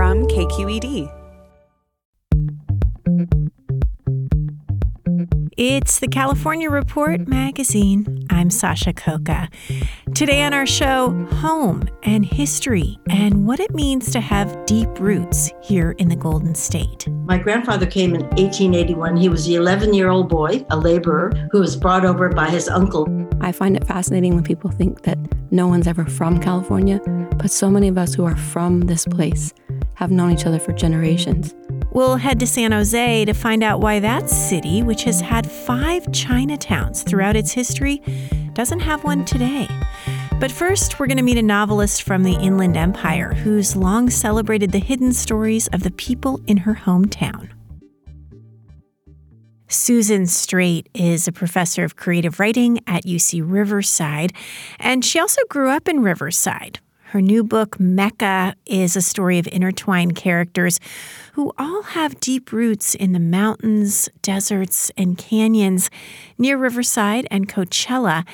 from KQED. It's the California Report magazine. I'm Sasha Khokha. Today on our show, home and history and what it means to have deep roots here in the Golden State. My grandfather came in 1881. He was the 11 year old boy, a laborer, who was brought over by his uncle. I find it fascinating when people think that no one's ever from California, but so many of us who are from this place have known each other for generations. We'll head to San Jose to find out why that city, which has had five Chinatowns throughout its history, doesn't have one today. But first, we're going to meet a novelist from the Inland Empire who's long celebrated the hidden stories of the people in her hometown. Susan Straight is a professor of creative writing at UC Riverside, and she also grew up in Riverside, her new book, Mecca, is a story of intertwined characters who all have deep roots in the mountains, deserts, and canyons near Riverside and Coachella,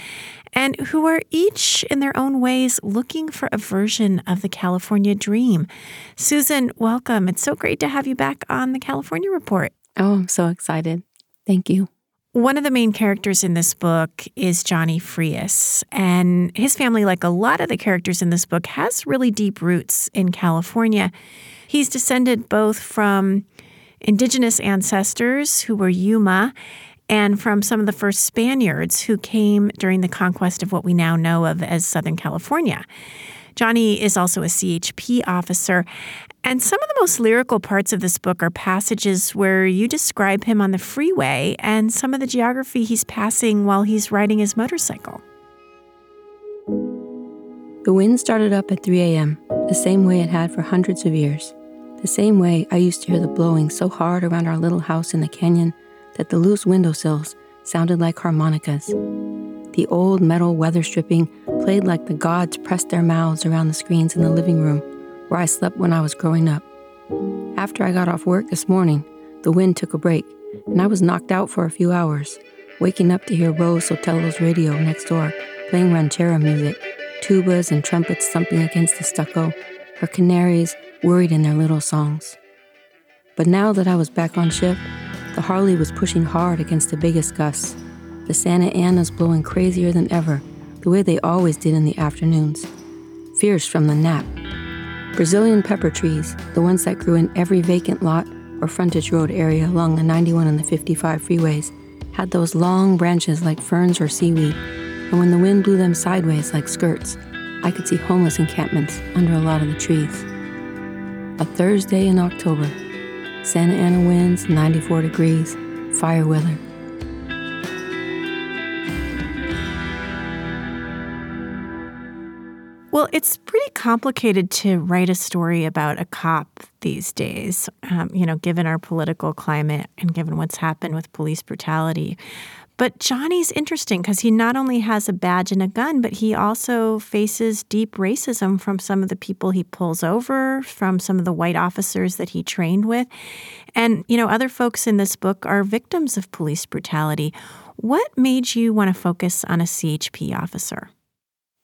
and who are each, in their own ways, looking for a version of the California dream. Susan, welcome. It's so great to have you back on the California Report. Oh, I'm so excited. Thank you. One of the main characters in this book is Johnny Frias, and his family, like a lot of the characters in this book, has really deep roots in California. He's descended both from indigenous ancestors who were Yuma and from some of the first Spaniards who came during the conquest of what we now know of as Southern California. Johnny is also a CHP officer, and some of the most lyrical parts of this book are passages where you describe him on the freeway and some of the geography he's passing while he's riding his motorcycle. The wind started up at 3 a.m., the same way it had for hundreds of years. The same way I used to hear the blowing so hard around our little house in the canyon that the loose windowsills sounded like harmonicas. The old metal weather stripping played like the gods pressed their mouths around the screens in the living room where I slept when I was growing up. After I got off work this morning, the wind took a break, and I was knocked out for a few hours, waking up to hear Rose Sotelo's radio next door playing ranchera music, tubas and trumpets thumping against the stucco, her canaries worried in their little songs. But now that I was back on shift, the Harley was pushing hard against the biggest gusts. The Santa Ana's blowing crazier than ever, the way they always did in the afternoons. Fierce from the nap, Brazilian pepper trees, the ones that grew in every vacant lot or frontage road area along the 91 and the 55 freeways, had those long branches like ferns or seaweed, and when the wind blew them sideways like skirts, I could see homeless encampments under a lot of the trees. A Thursday in October, Santa Ana winds 94 degrees, fire weather. Well, it's pretty complicated to write a story about a cop these days, um, you know, given our political climate and given what's happened with police brutality. But Johnny's interesting because he not only has a badge and a gun, but he also faces deep racism from some of the people he pulls over, from some of the white officers that he trained with. And, you know, other folks in this book are victims of police brutality. What made you want to focus on a CHP officer?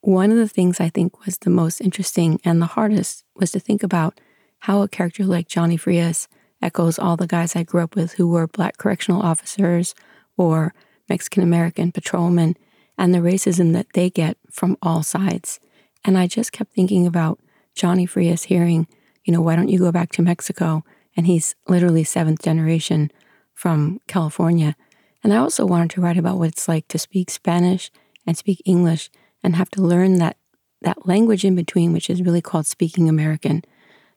One of the things I think was the most interesting and the hardest was to think about how a character like Johnny Frias echoes all the guys I grew up with who were black correctional officers or Mexican American patrolmen and the racism that they get from all sides. And I just kept thinking about Johnny Frias hearing, you know, why don't you go back to Mexico? and he's literally seventh generation from California. And I also wanted to write about what it's like to speak Spanish and speak English and have to learn that that language in between, which is really called speaking American.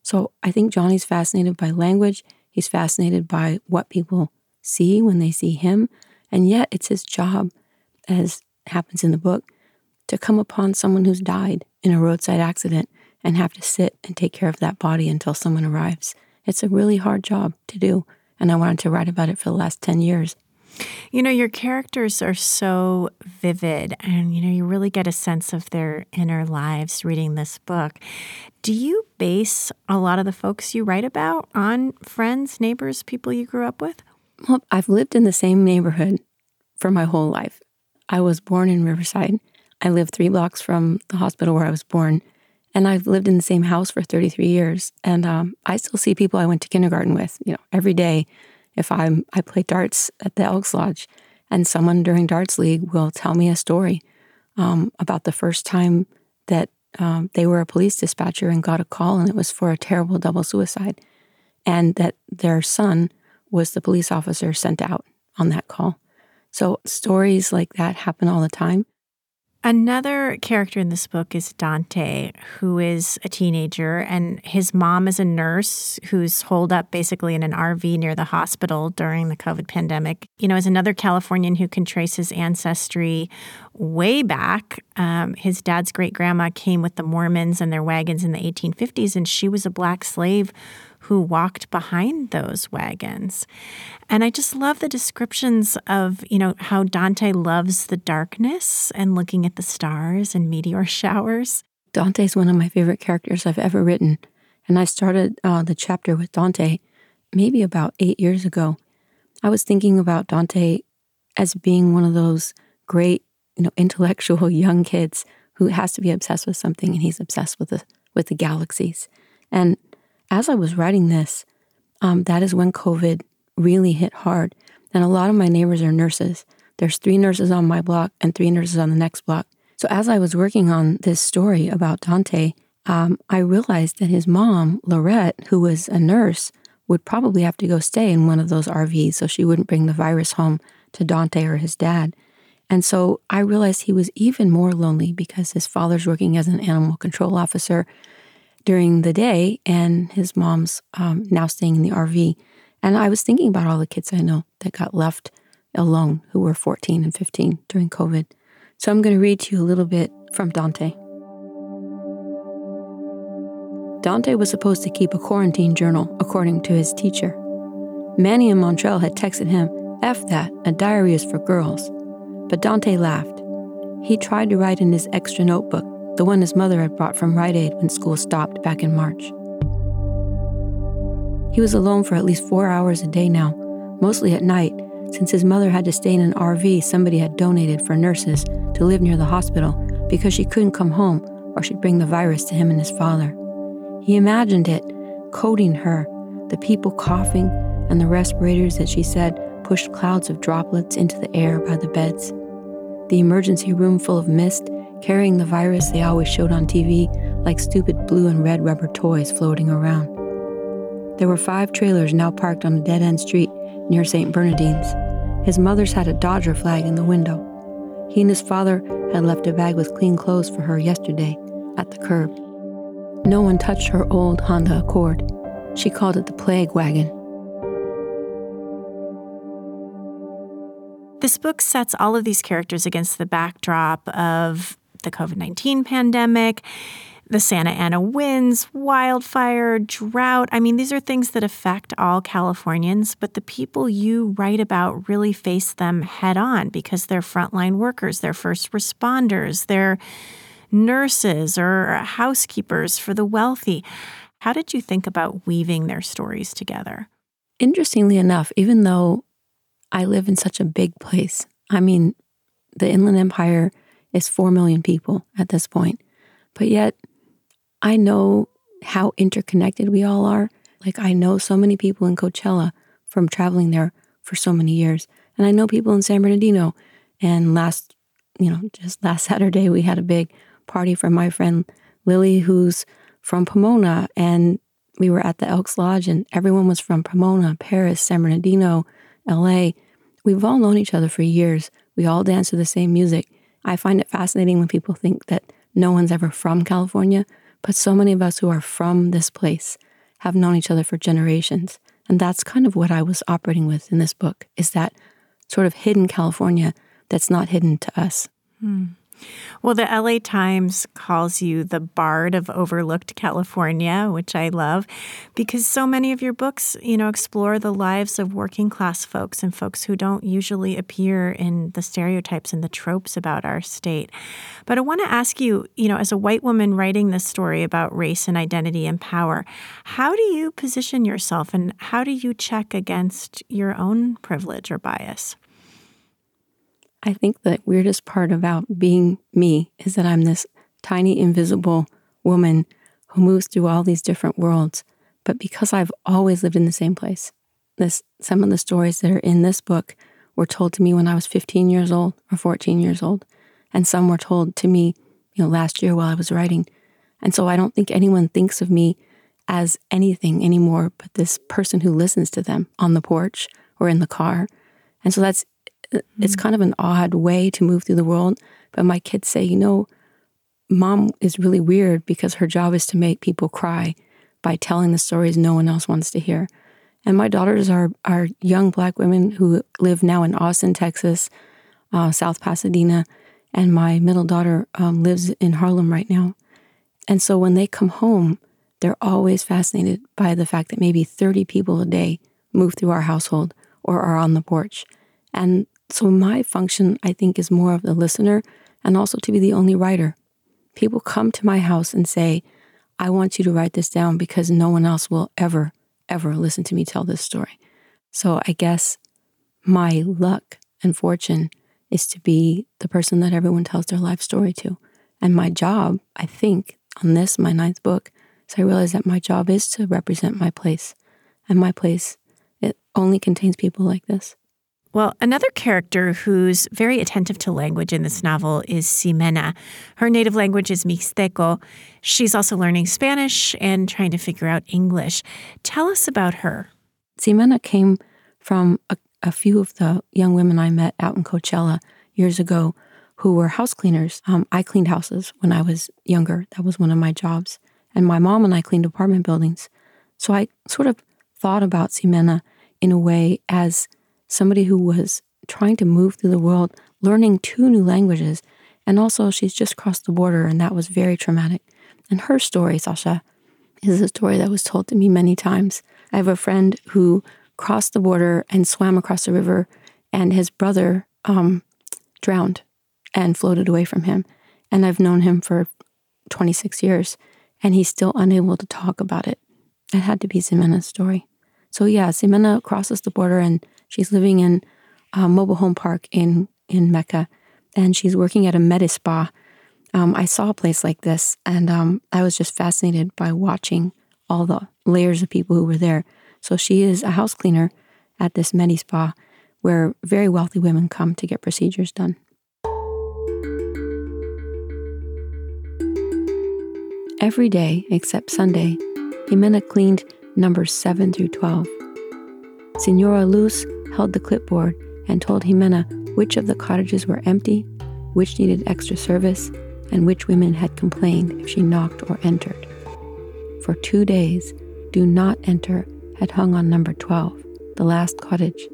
So I think Johnny's fascinated by language. He's fascinated by what people see when they see him. And yet it's his job, as happens in the book, to come upon someone who's died in a roadside accident and have to sit and take care of that body until someone arrives. It's a really hard job to do. And I wanted to write about it for the last 10 years. You know, your characters are so vivid, and you know, you really get a sense of their inner lives reading this book. Do you base a lot of the folks you write about on friends, neighbors, people you grew up with? Well, I've lived in the same neighborhood for my whole life. I was born in Riverside. I lived three blocks from the hospital where I was born. And I've lived in the same house for 33 years. And um, I still see people I went to kindergarten with, you know, every day if I'm I play darts at the Elks Lodge, and someone during darts league will tell me a story um, about the first time that um, they were a police dispatcher and got a call, and it was for a terrible double suicide, and that their son was the police officer sent out on that call. So stories like that happen all the time. Another character in this book is Dante, who is a teenager, and his mom is a nurse who's holed up basically in an RV near the hospital during the COVID pandemic. You know, as another Californian who can trace his ancestry way back, um, his dad's great grandma came with the Mormons and their wagons in the 1850s, and she was a black slave who walked behind those wagons. And I just love the descriptions of, you know, how Dante loves the darkness and looking at the stars and meteor showers. Dante's one of my favorite characters I've ever written. And I started uh, the chapter with Dante maybe about eight years ago. I was thinking about Dante as being one of those great, you know, intellectual young kids who has to be obsessed with something, and he's obsessed with the with the galaxies. And as I was writing this, um, that is when COVID really hit hard. And a lot of my neighbors are nurses. There's three nurses on my block and three nurses on the next block. So as I was working on this story about Dante, um, I realized that his mom, Lorette, who was a nurse, would probably have to go stay in one of those RVs so she wouldn't bring the virus home to Dante or his dad. And so I realized he was even more lonely because his father's working as an animal control officer during the day, and his mom's um, now staying in the RV. And I was thinking about all the kids I know that got left alone who were 14 and 15 during COVID. So I'm going to read to you a little bit from Dante. Dante was supposed to keep a quarantine journal, according to his teacher. Manny and Montrell had texted him, F that, a diary is for girls. But Dante laughed. He tried to write in his extra notebook the one his mother had brought from Rite Aid when school stopped back in March. He was alone for at least four hours a day now, mostly at night, since his mother had to stay in an RV somebody had donated for nurses to live near the hospital because she couldn't come home or she'd bring the virus to him and his father. He imagined it, coating her, the people coughing, and the respirators that she said pushed clouds of droplets into the air by the beds. The emergency room full of mist carrying the virus they always showed on TV like stupid blue and red rubber toys floating around. There were five trailers now parked on a dead end street near St. Bernardine's. His mother's had a Dodger flag in the window. He and his father had left a bag with clean clothes for her yesterday at the curb. No one touched her old Honda Accord. She called it the plague wagon. This book sets all of these characters against the backdrop of the COVID 19 pandemic, the Santa Ana winds, wildfire, drought. I mean, these are things that affect all Californians, but the people you write about really face them head on because they're frontline workers, they're first responders, they're nurses or housekeepers for the wealthy. How did you think about weaving their stories together? Interestingly enough, even though I live in such a big place, I mean, the Inland Empire is 4 million people at this point. But yet, I know how interconnected we all are. Like, I know so many people in Coachella from traveling there for so many years. And I know people in San Bernardino. And last, you know, just last Saturday, we had a big party for my friend Lily, who's from Pomona. And we were at the Elks Lodge and everyone was from Pomona, Perris, San Bernardino, LA. We've all known each other for years. We all dance to the same music. I find it fascinating when people think that no one's ever from California, but so many of us who are from this place have known each other for generations. And that's kind of what I was operating with in this book is that sort of hidden California that's not hidden to us. Hmm. Well, the LA Times calls you the bard of overlooked California, which I love because so many of your books, you know, explore the lives of working class folks and folks who don't usually appear in the stereotypes and the tropes about our state. But I want to ask you, you know, as a white woman writing this story about race and identity and power, how do you position yourself and how do you check against your own privilege or bias? I think the weirdest part about being me is that I'm this tiny, invisible woman who moves through all these different worlds. But because I've always lived in the same place, this some of the stories that are in this book were told to me when I was 15 years old or 14 years old, and some were told to me, you know, last year while I was writing. And so I don't think anyone thinks of me as anything anymore but this person who listens to them on the porch or in the car. And so that's it's kind of an odd way to move through the world. But my kids say, you know, mom is really weird because her job is to make people cry by telling the stories no one else wants to hear. And my daughters are are young black women who live now in Austin, Texas, uh, South Pasadena, and my middle daughter um, lives in Harlem right now. And so when they come home, they're always fascinated by the fact that maybe 30 people a day move through our household or are on the porch. And so, my function, I think, is more of the listener and also to be the only writer. People come to my house and say, I want you to write this down because no one else will ever, ever listen to me tell this story. So, I guess my luck and fortune is to be the person that everyone tells their life story to. And my job, I think, on this, my ninth book, is I realize that my job is to represent my place. And my place, it only contains people like this. Well, another character who's very attentive to language in this novel is Ximena. Her native language is Mixteco. She's also learning Spanish and trying to figure out English. Tell us about her. Ximena came from a, a few of the young women I met out in Coachella years ago who were house cleaners. Um, I cleaned houses when I was younger. That was one of my jobs. And my mom and I cleaned apartment buildings. So I sort of thought about Ximena in a way as somebody who was trying to move through the world, learning two new languages. And also, she's just crossed the border, and that was very traumatic. And her story, Sasha, is a story that was told to me many times. I have a friend who crossed the border and swam across the river, and his brother um, drowned and floated away from him. And I've known him for 26 years, and he's still unable to talk about it. It had to be Ximena's story. So, yeah, Ximena crosses the border and She's living in a mobile home park in in Mecca, and she's working at a med spa. Um, I saw a place like this, and um, I was just fascinated by watching all the layers of people who were there. So she is a house cleaner at this med spa, where very wealthy women come to get procedures done. Every day except Sunday, Ximena cleaned numbers 7 through 12. Senora Luz held the clipboard and told Ximena which of the cottages were empty, which needed extra service, and which women had complained if she knocked or entered. For two days, Do Not Enter had hung on number 12, the last cottage.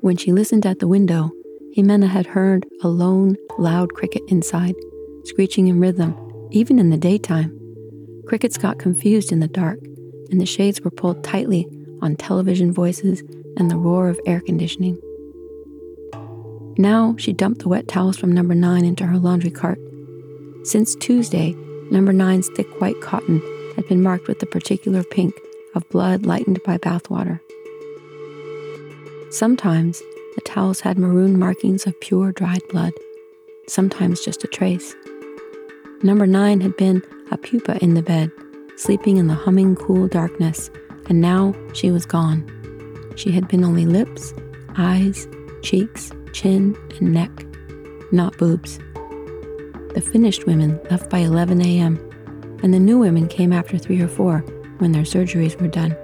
When she listened at the window, Ximena had heard a lone, loud cricket inside, screeching in rhythm, even in the daytime. Crickets got confused in the dark, and the shades were pulled tightly on television voices and the roar of air conditioning. Now she dumped the wet towels from number 9 into her laundry cart. Since Tuesday, number nine's thick white cotton had been marked with the particular pink of blood lightened by bathwater. Sometimes the towels had maroon markings of pure dried blood, sometimes just a trace. Number 9 had been a pupa in the bed, sleeping in the humming cool darkness and now she was gone. She had been only lips, eyes, cheeks, chin, and neck, not boobs. The finished women left by 11 a.m., and the new women came after 3 or 4, when their surgeries were done.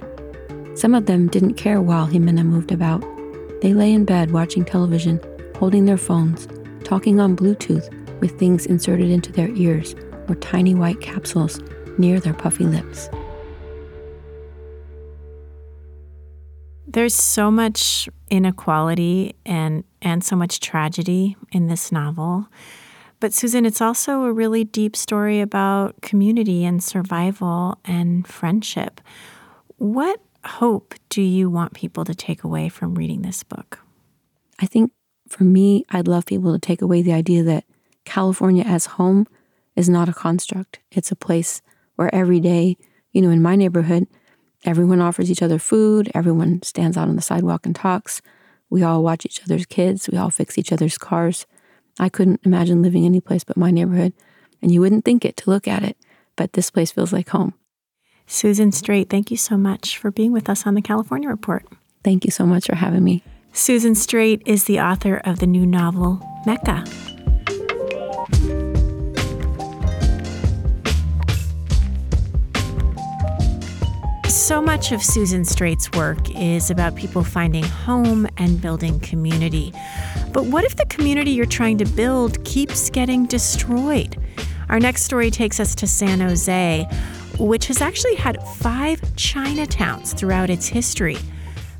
Some of them didn't care while Ximena moved about. They lay in bed watching television, holding their phones, talking on Bluetooth with things inserted into their ears or tiny white capsules near their puffy lips. There's so much inequality and and so much tragedy in this novel. But Susan, it's also a really deep story about community and survival and friendship. What hope do you want people to take away from reading this book? I think for me, I'd love people to take away the idea that California as home is not a construct. It's a place where every day, you know, in my neighborhood, everyone offers each other food, everyone stands out on the sidewalk and talks. We all watch each other's kids, we all fix each other's cars. I couldn't imagine living any place but my neighborhood, and you wouldn't think it to look at it, but this place feels like home. Susan Straight, thank you so much for being with us on the California Report. Thank you so much for having me. Susan Straight is the author of the new novel, Mecca. So much of Susan Straight's work is about people finding home and building community. But what if the community you're trying to build keeps getting destroyed? Our next story takes us to San Jose, which has actually had five Chinatowns throughout its history.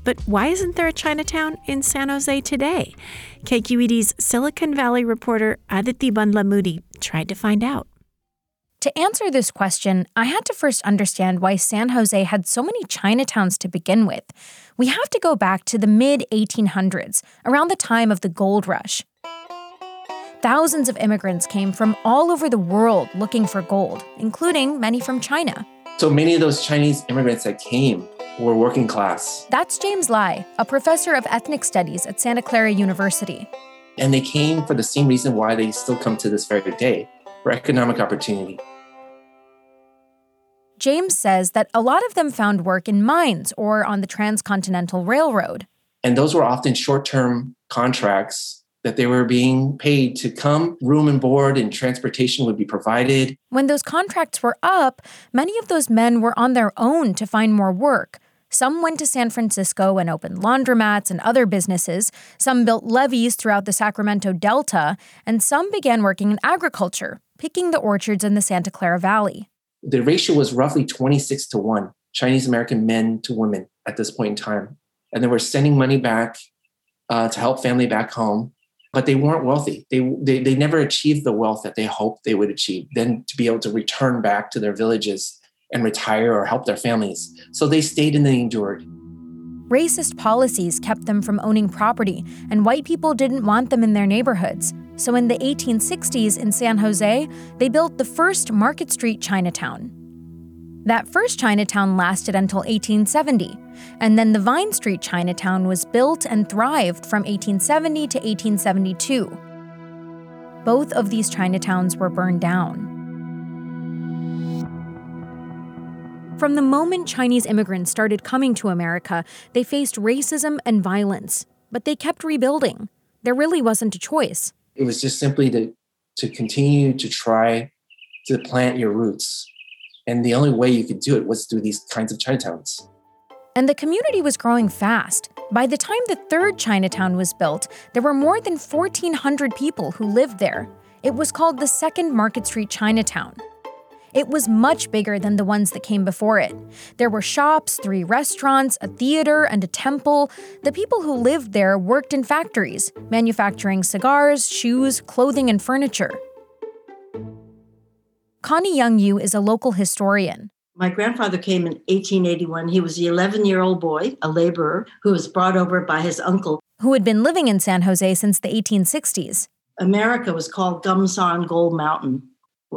But why isn't there a Chinatown in San Jose today? KQED's Silicon Valley reporter Adhiti Bandlamudi tried to find out. To answer this question, I had to first understand why San Jose had so many Chinatowns to begin with. We have to go back to the mid 1800s, around the time of the gold rush. Thousands of immigrants came from all over the world looking for gold, including many from China. So many of those Chinese immigrants that came were working class. That's James Lai, a professor of ethnic studies at Santa Clara University. And they came for the same reason why they still come to this very day for economic opportunity. James says that a lot of them found work in mines or on the Transcontinental Railroad. And those were often short term contracts that they were being paid to come, room and board, and transportation would be provided. When those contracts were up, many of those men were on their own to find more work. Some went to San Francisco and opened laundromats and other businesses. Some built levees throughout the Sacramento Delta, and some began working in agriculture, picking the orchards in the Santa Clara Valley the ratio was roughly 26 to 1 Chinese American men to women at this point in time. And they were sending money back uh, to help family back home, but they weren't wealthy. They, they, they never achieved the wealth that they hoped they would achieve, then to be able to return back to their villages and retire or help their families. So they stayed and they endured. Racist policies kept them from owning property, and white people didn't want them in their neighborhoods. So in the 1860s in San Jose, they built the first Market Street Chinatown. That first Chinatown lasted until 1870, and then the Vine Street Chinatown was built and thrived from 1870 to 1872. Both of these Chinatowns were burned down. From the moment Chinese immigrants started coming to America, they faced racism and violence, but they kept rebuilding. There really wasn't a choice. It was just simply to to continue to try to plant your roots. And the only way you could do it was through these kinds of Chinatowns. And the community was growing fast. By the time the third Chinatown was built, there were more than 1,400 people who lived there. It was called the Second Market Street Chinatown. It was much bigger than the ones that came before it. There were shops, three restaurants, a theater, and a temple. The people who lived there worked in factories, manufacturing cigars, shoes, clothing, and furniture. Connie Young Yu is a local historian. My grandfather came in 1881. He was the 11 year old boy, a laborer, who was brought over by his uncle, who had been living in San Jose since the 1860s. America was called Gumsan Gold Mountain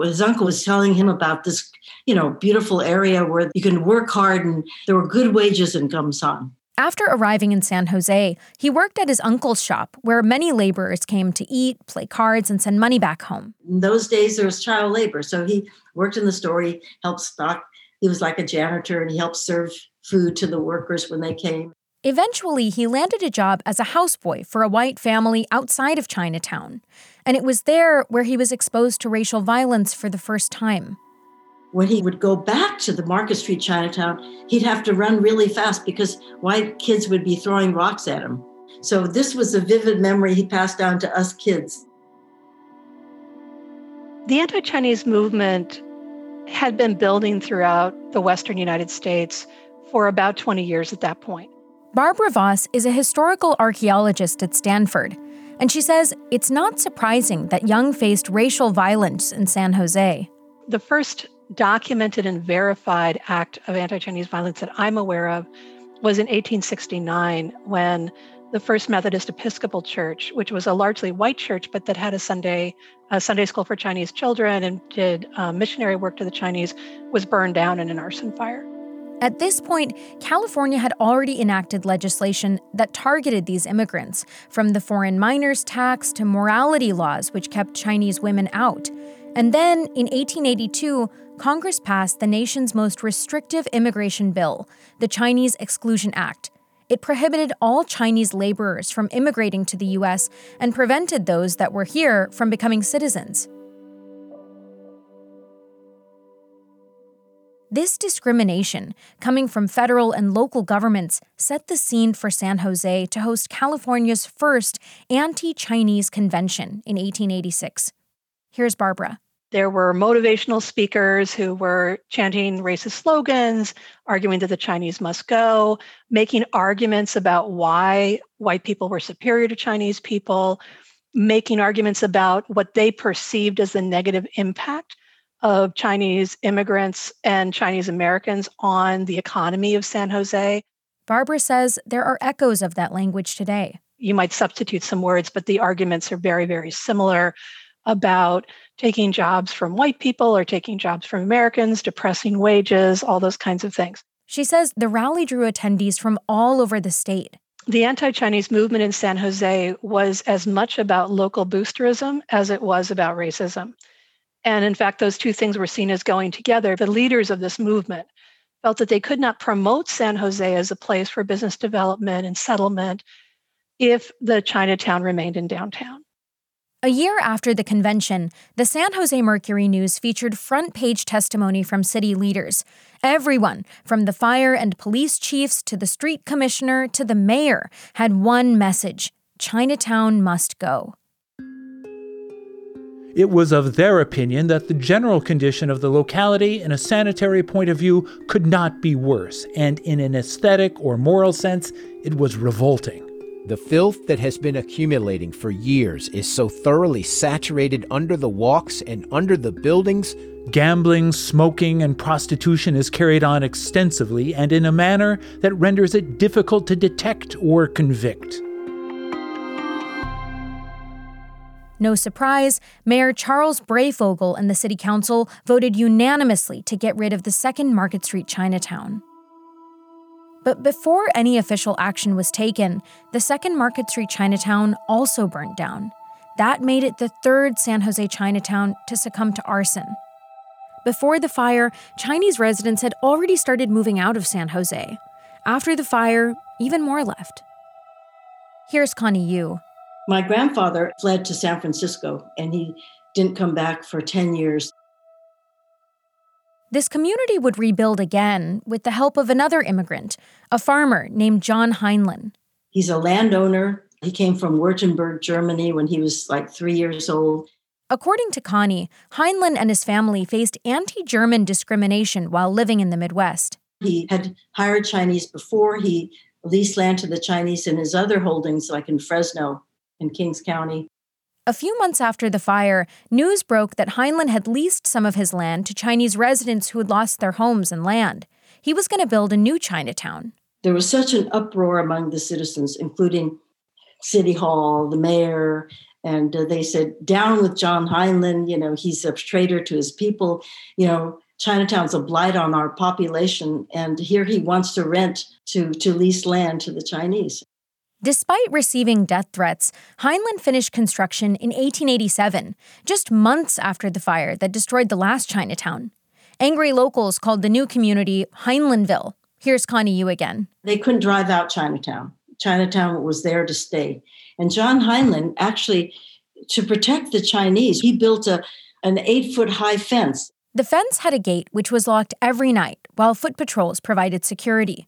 his uncle was telling him about this, you know, beautiful area where you can work hard and there were good wages in Gumsan. After arriving in San Jose, he worked at his uncle's shop, where many laborers came to eat, play cards, and send money back home. In those days, there was child labor. So he worked in the store, he helped stock. He was like a janitor and he helped serve food to the workers when they came. Eventually, he landed a job as a houseboy for a white family outside of Chinatown and it was there where he was exposed to racial violence for the first time. when he would go back to the Market Street Chinatown, he'd have to run really fast because white kids would be throwing rocks at him. So this was a vivid memory he passed down to us kids. The anti Chinese movement had been building throughout the Western United States for about 20 years at that point. Barbara Voss is a historical archaeologist at Stanford, and she says it's not surprising that Young faced racial violence in San Jose. The first documented and verified act of anti Chinese violence that I'm aware of was in 1869 when the First Methodist Episcopal Church, which was a largely white church, but that had a Sunday a Sunday school for Chinese children and did uh, missionary work to the Chinese, was burned down in an arson fire. At this point, California had already enacted legislation that targeted these immigrants, from the foreign miners tax to morality laws, which kept Chinese women out. And then, in 1882, Congress passed the nation's most restrictive immigration bill, the Chinese Exclusion Act. It prohibited all Chinese laborers from immigrating to the U.S. and prevented those that were here from becoming citizens. This discrimination, coming from federal and local governments, set the scene for San Jose to host California's first anti Chinese convention in 1886. Here's Barbara. There were motivational speakers who were chanting racist slogans, arguing that the Chinese must go, making arguments about why white people were superior to Chinese people, making arguments about what they perceived as the negative impact of Chinese immigrants and Chinese Americans on the economy of San Jose. Barbara says there are echoes of that language today. You might substitute some words, but the arguments are very, very similar about taking jobs from white people or taking jobs from Americans, depressing wages, all those kinds of things. She says the rally drew attendees from all over the state. The anti Chinese movement in San Jose was as much about local boosterism as it was about racism. And in fact, those two things were seen as going together. The leaders of this movement felt that they could not promote San Jose as a place for business development and settlement if the Chinatown remained in downtown. A year after the convention, the San Jose Mercury News featured front page testimony from city leaders. Everyone, from the fire and police chiefs to the street commissioner to the mayor, had one message Chinatown must go. It was of their opinion that the general condition of the locality in a sanitary point of view could not be worse, and in an aesthetic or moral sense, it was revolting. The filth that has been accumulating for years is so thoroughly saturated under the walks and under the buildings. Gambling, smoking, and prostitution is carried on extensively and in a manner that renders it difficult to detect or convict. No surprise, Mayor Charles Breyfogle and the City Council voted unanimously to get rid of the second Market Street Chinatown. But before any official action was taken, the second Market Street Chinatown also burned down. That made it the third San Jose Chinatown to succumb to arson. Before the fire, Chinese residents had already started moving out of San Jose. After the fire, even more left. Here's Connie Yu. My grandfather fled to San Francisco and he didn't come back for 10 years. This community would rebuild again with the help of another immigrant, a farmer named John Heinlein. He's a landowner. He came from Württemberg, Germany, when he was like three years old. According to Connie, Heinlein and his family faced anti German discrimination while living in the Midwest. He had hired Chinese before. He leased land to the Chinese in his other holdings, like in Fresno and Kings County. A few months after the fire, news broke that Heinlein had leased some of his land to Chinese residents who had lost their homes and land. He was going to build a new Chinatown. There was such an uproar among the citizens, including City Hall, the mayor, and uh, they said, Down with John Heinlein. You know, he's a traitor to his people. You know, Chinatown's a blight on our population. And here he wants to rent to, to lease land to the Chinese. Despite receiving death threats, Heinlein finished construction in 1887, just months after the fire that destroyed the last Chinatown. Angry locals called the new community Heinleinville. Here's Connie Yu again. They couldn't drive out Chinatown. Chinatown was there to stay. And John Heinlein actually, to protect the Chinese, he built a, an eight foot high fence. The fence had a gate which was locked every night while foot patrols provided security.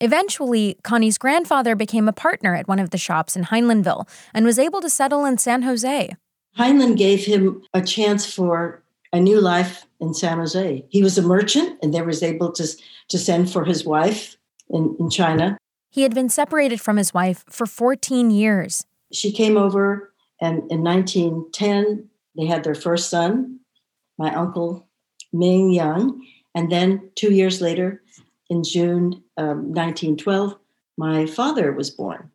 Eventually, Connie's grandfather became a partner at one of the shops in Heinleinville and was able to settle in San Jose. Heinlein gave him a chance for a new life in San Jose. He was a merchant and there was able to, to send for his wife in, in China. He had been separated from his wife for 14 years. She came over, and in 1910, they had their first son, my uncle Ming Young. And then two years later, in June um, 1912, my father was born.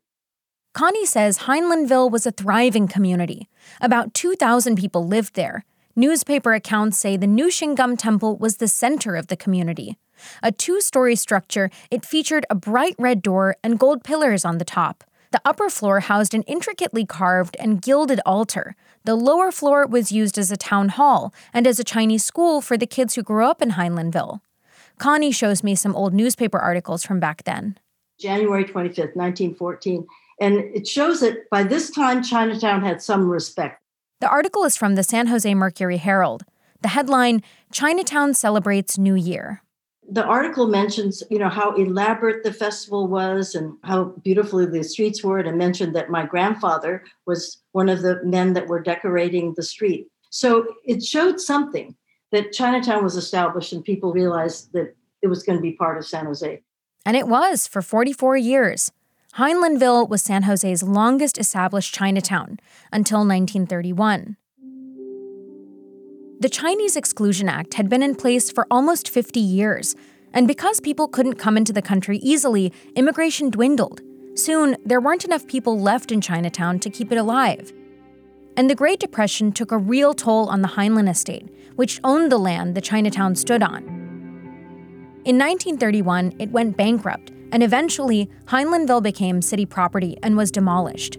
Connie says Heinleinville was a thriving community. About 2,000 people lived there. Newspaper accounts say the New Temple was the center of the community. A two story structure, it featured a bright red door and gold pillars on the top. The upper floor housed an intricately carved and gilded altar. The lower floor was used as a town hall and as a Chinese school for the kids who grew up in Heinleinville. Connie shows me some old newspaper articles from back then. January 25th, 1914. And it shows that by this time, Chinatown had some respect. The article is from the San Jose Mercury Herald. The headline Chinatown celebrates New Year. The article mentions, you know, how elaborate the festival was and how beautifully the streets were. And it mentioned that my grandfather was one of the men that were decorating the street. So it showed something that Chinatown was established and people realized that it was going to be part of San Jose. And it was for 44 years. Heinleinville was San Jose's longest established Chinatown until 1931. The Chinese Exclusion Act had been in place for almost 50 years, and because people couldn't come into the country easily, immigration dwindled. Soon, there weren't enough people left in Chinatown to keep it alive. And the Great Depression took a real toll on the Heinlein estate, which owned the land the Chinatown stood on. In 1931, it went bankrupt and eventually, Heinleinville became city property and was demolished.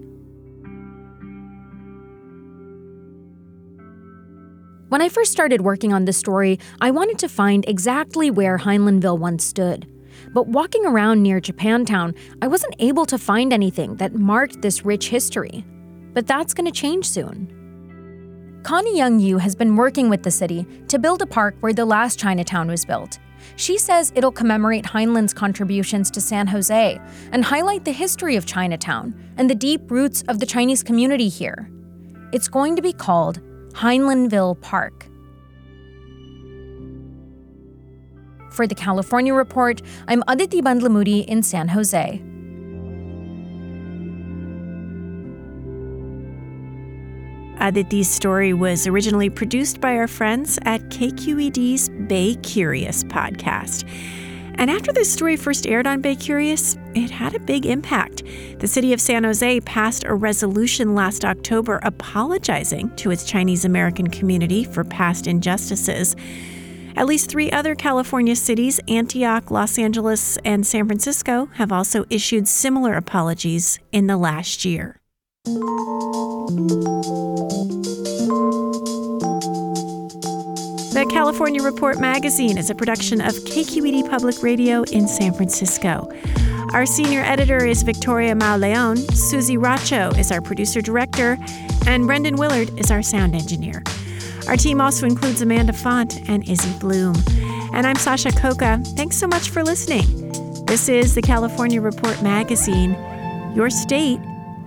When I first started working on this story, I wanted to find exactly where Heinleinville once stood. But walking around near Japantown, I wasn't able to find anything that marked this rich history. But that's going to change soon. Connie Young Yu has been working with the city to build a park where the last Chinatown was built. She says it'll commemorate Heinlein's contributions to San Jose and highlight the history of Chinatown and the deep roots of the Chinese community here. It's going to be called Heinleinville Park. For the California Report, I'm Adhiti Bandlamudi in San Jose. Uh, Adhiti's story was originally produced by our friends at KQED's Bay Curious podcast. And after this story first aired on Bay Curious, it had a big impact. The city of San Jose passed a resolution last October apologizing to its Chinese American community for past injustices. At least three other California cities, Antioch, Los Angeles, and San Francisco, have also issued similar apologies in the last year. The California Report magazine is a production of KQED Public Radio in San Francisco. Our senior editor is Victoria Mauleon, Susie Racho is our producer director, and Brendan Willard is our sound engineer. Our team also includes Amanda Font and Izzy Bloom. And I'm Sasha Khokha. Thanks so much for listening. This is the California Report magazine, your state,